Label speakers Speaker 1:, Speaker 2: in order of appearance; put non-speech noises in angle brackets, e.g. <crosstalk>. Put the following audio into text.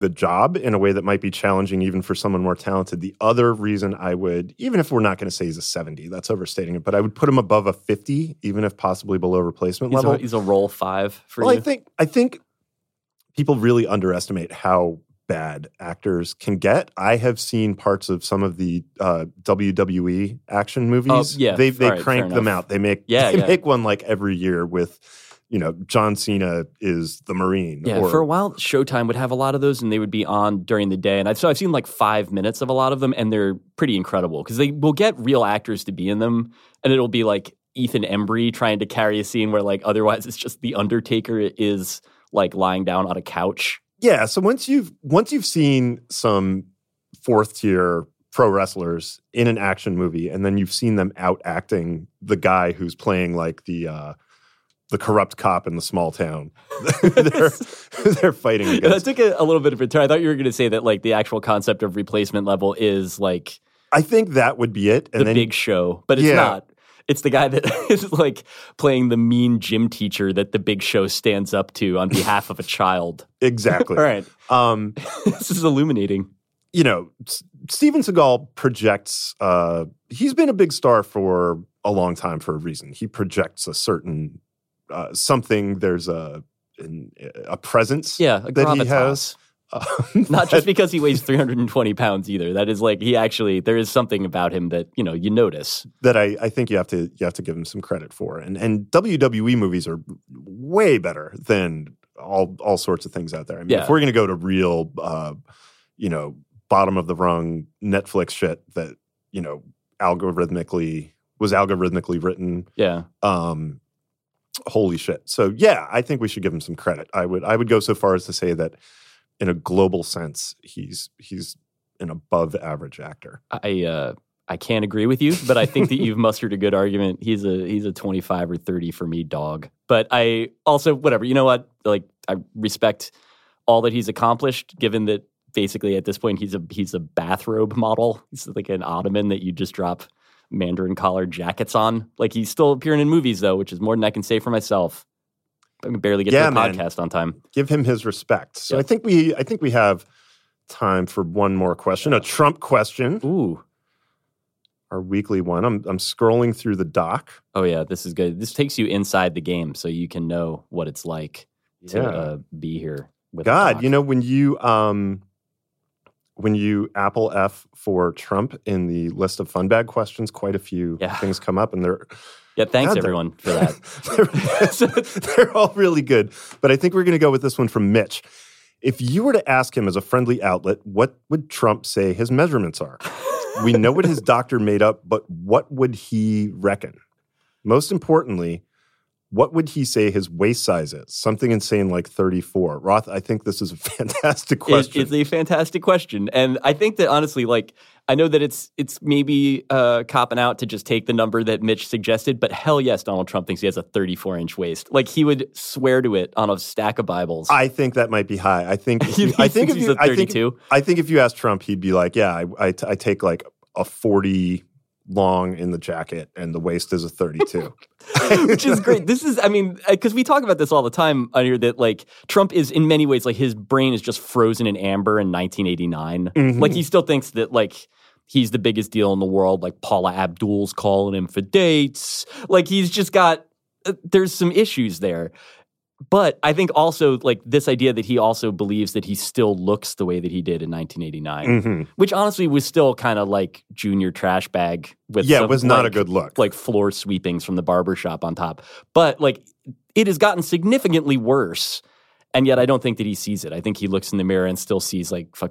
Speaker 1: the job in a way that might be challenging even for someone more talented. The other reason I would, even if we're not going to say he's a 70, that's overstating it, but I would put him above a 50, even if possibly below replacement
Speaker 2: He's
Speaker 1: level.
Speaker 2: a, he's a roll five for
Speaker 1: well,
Speaker 2: you.
Speaker 1: I think I think people really underestimate how bad actors can get. I have seen parts of some of the uh, WWE action movies.
Speaker 2: Oh, yeah,
Speaker 1: they they
Speaker 2: right,
Speaker 1: crank them out. They make
Speaker 2: Yeah,
Speaker 1: they
Speaker 2: yeah.
Speaker 1: make one like every year with. You know, John Cena is the Marine.
Speaker 2: Yeah,
Speaker 1: or,
Speaker 2: for a while, Showtime would have a lot of those, and they would be on during the day. And I've, so I've seen like five minutes of a lot of them, and they're pretty incredible because they will get real actors to be in them, and it'll be like Ethan Embry trying to carry a scene where like otherwise it's just the Undertaker is like lying down on a couch.
Speaker 1: Yeah, so once you've once you've seen some fourth tier pro wrestlers in an action movie, and then you've seen them out acting the guy who's playing like the uh, the corrupt cop in the small town, <laughs> they're <laughs> they're fighting <laughs>
Speaker 2: that
Speaker 1: against.
Speaker 2: took a, a little bit of a turn. I thought you were going to say that like the actual concept of replacement level is like
Speaker 1: I think that would be it. And
Speaker 2: the
Speaker 1: then
Speaker 2: big show, but it's
Speaker 1: Yeah.
Speaker 2: not. It's the guy that is like playing the mean gym teacher that the big show stands up to on behalf of a child.
Speaker 1: exactly.
Speaker 2: All right.
Speaker 1: Um,
Speaker 2: this is illuminating.
Speaker 1: you know, S- Steven Seagal projects. Uh, he's been a big star for a long time for a reason. He projects a certain uh, something. There's a an, a presence.
Speaker 2: Yeah, a
Speaker 1: that he has. Uh, <laughs>
Speaker 2: Not just because he weighs 320 pounds either. That is like he actually there is something about him that you know you notice.
Speaker 1: that I, I think you have to you have to give him some credit for. And and WWE movies are way better than all all sorts of things out there. I mean,
Speaker 2: Yeah.
Speaker 1: if we're gonna go to real, uh, you know, bottom of the rung Netflix shit that you know algorithmically was algorithmically written.
Speaker 2: Yeah,
Speaker 1: Um, holy shit! So yeah, I think we should give him some credit. I would I would go so far as to say that in a global sense, he's he's an above average actor.
Speaker 2: I uh, I can't agree with you, but I think that you've <laughs> mustered a good argument. He's a he's a 25 or 30 for me dog. But I also whatever. You know what? Like I respect all that he's accomplished, given that basically at this point he's a he's a bathrobe model. He's like an ottoman that you just drop Mandarin collar jackets on. Like he's still appearing in movies though, which is more than I can say for myself. I can barely get
Speaker 1: Yeah,
Speaker 2: to the
Speaker 1: man.
Speaker 2: podcast on time.
Speaker 1: give him his respect. So
Speaker 2: Yeah.
Speaker 1: I think we I think we have time for one more question, a Trump question,
Speaker 2: Ooh.
Speaker 1: our weekly one. I'm I'm scrolling through the doc.
Speaker 2: Oh yeah, this is good. This takes you inside the game, so you can know what it's like to uh, be here. With
Speaker 1: God, you know when you um when you Apple F for Trump in the list of fun bag questions, quite a few
Speaker 2: Yeah.
Speaker 1: things come up, and they're
Speaker 2: yeah. Thanks
Speaker 1: God,
Speaker 2: everyone for <laughs> that.
Speaker 1: they're, <laughs> they're all really good. But I think we're going to go with this one from Mitch. If you were to ask him as a friendly outlet, what would Trump say his measurements are? we know what his <laughs> doctor made up, but what would he reckon? Most importantly, what would he say his waist size is? Something insane like 34. Roth, I think this is a <laughs> fantastic
Speaker 2: It-
Speaker 1: question.
Speaker 2: it's a fantastic question, and I think that honestly, like I know that it's it's maybe uh, copping out to just take the number that Mitch suggested, but hell yes, Donald Trump thinks he has a 34 inch waist. Like he would swear to it on a stack of Bibles.
Speaker 1: I think that might be high. I think <laughs> if
Speaker 2: He
Speaker 1: you, I think if
Speaker 2: he's
Speaker 1: you,
Speaker 2: a
Speaker 1: I think
Speaker 2: 32?
Speaker 1: I think if you ask Trump, he'd be like, "Yeah, I, I, t- I take like a 40 long in the jacket, and the waist is a 32." <laughs>
Speaker 2: which is great. <laughs> This is, I mean, because we talk about this all the time on here that like Trump is in many ways like his brain is just frozen in amber in 1989.
Speaker 1: Mhm.
Speaker 2: Like he still thinks that like he's the biggest deal in the world. Like Paula Abdul's calling him for dates. Like he's just got uh, there's some issues there. But I think also like this idea that he also believes that he still looks the way that he did in 1989,
Speaker 1: Mhm.
Speaker 2: which honestly was still kind of like junior trash bag with
Speaker 1: Yeah,
Speaker 2: some,
Speaker 1: it was not a good look.
Speaker 2: like floor sweepings from the barber shop on top. But like it has gotten significantly worse. And yet I don't think that he sees it. I think he looks in the mirror and still sees like fucking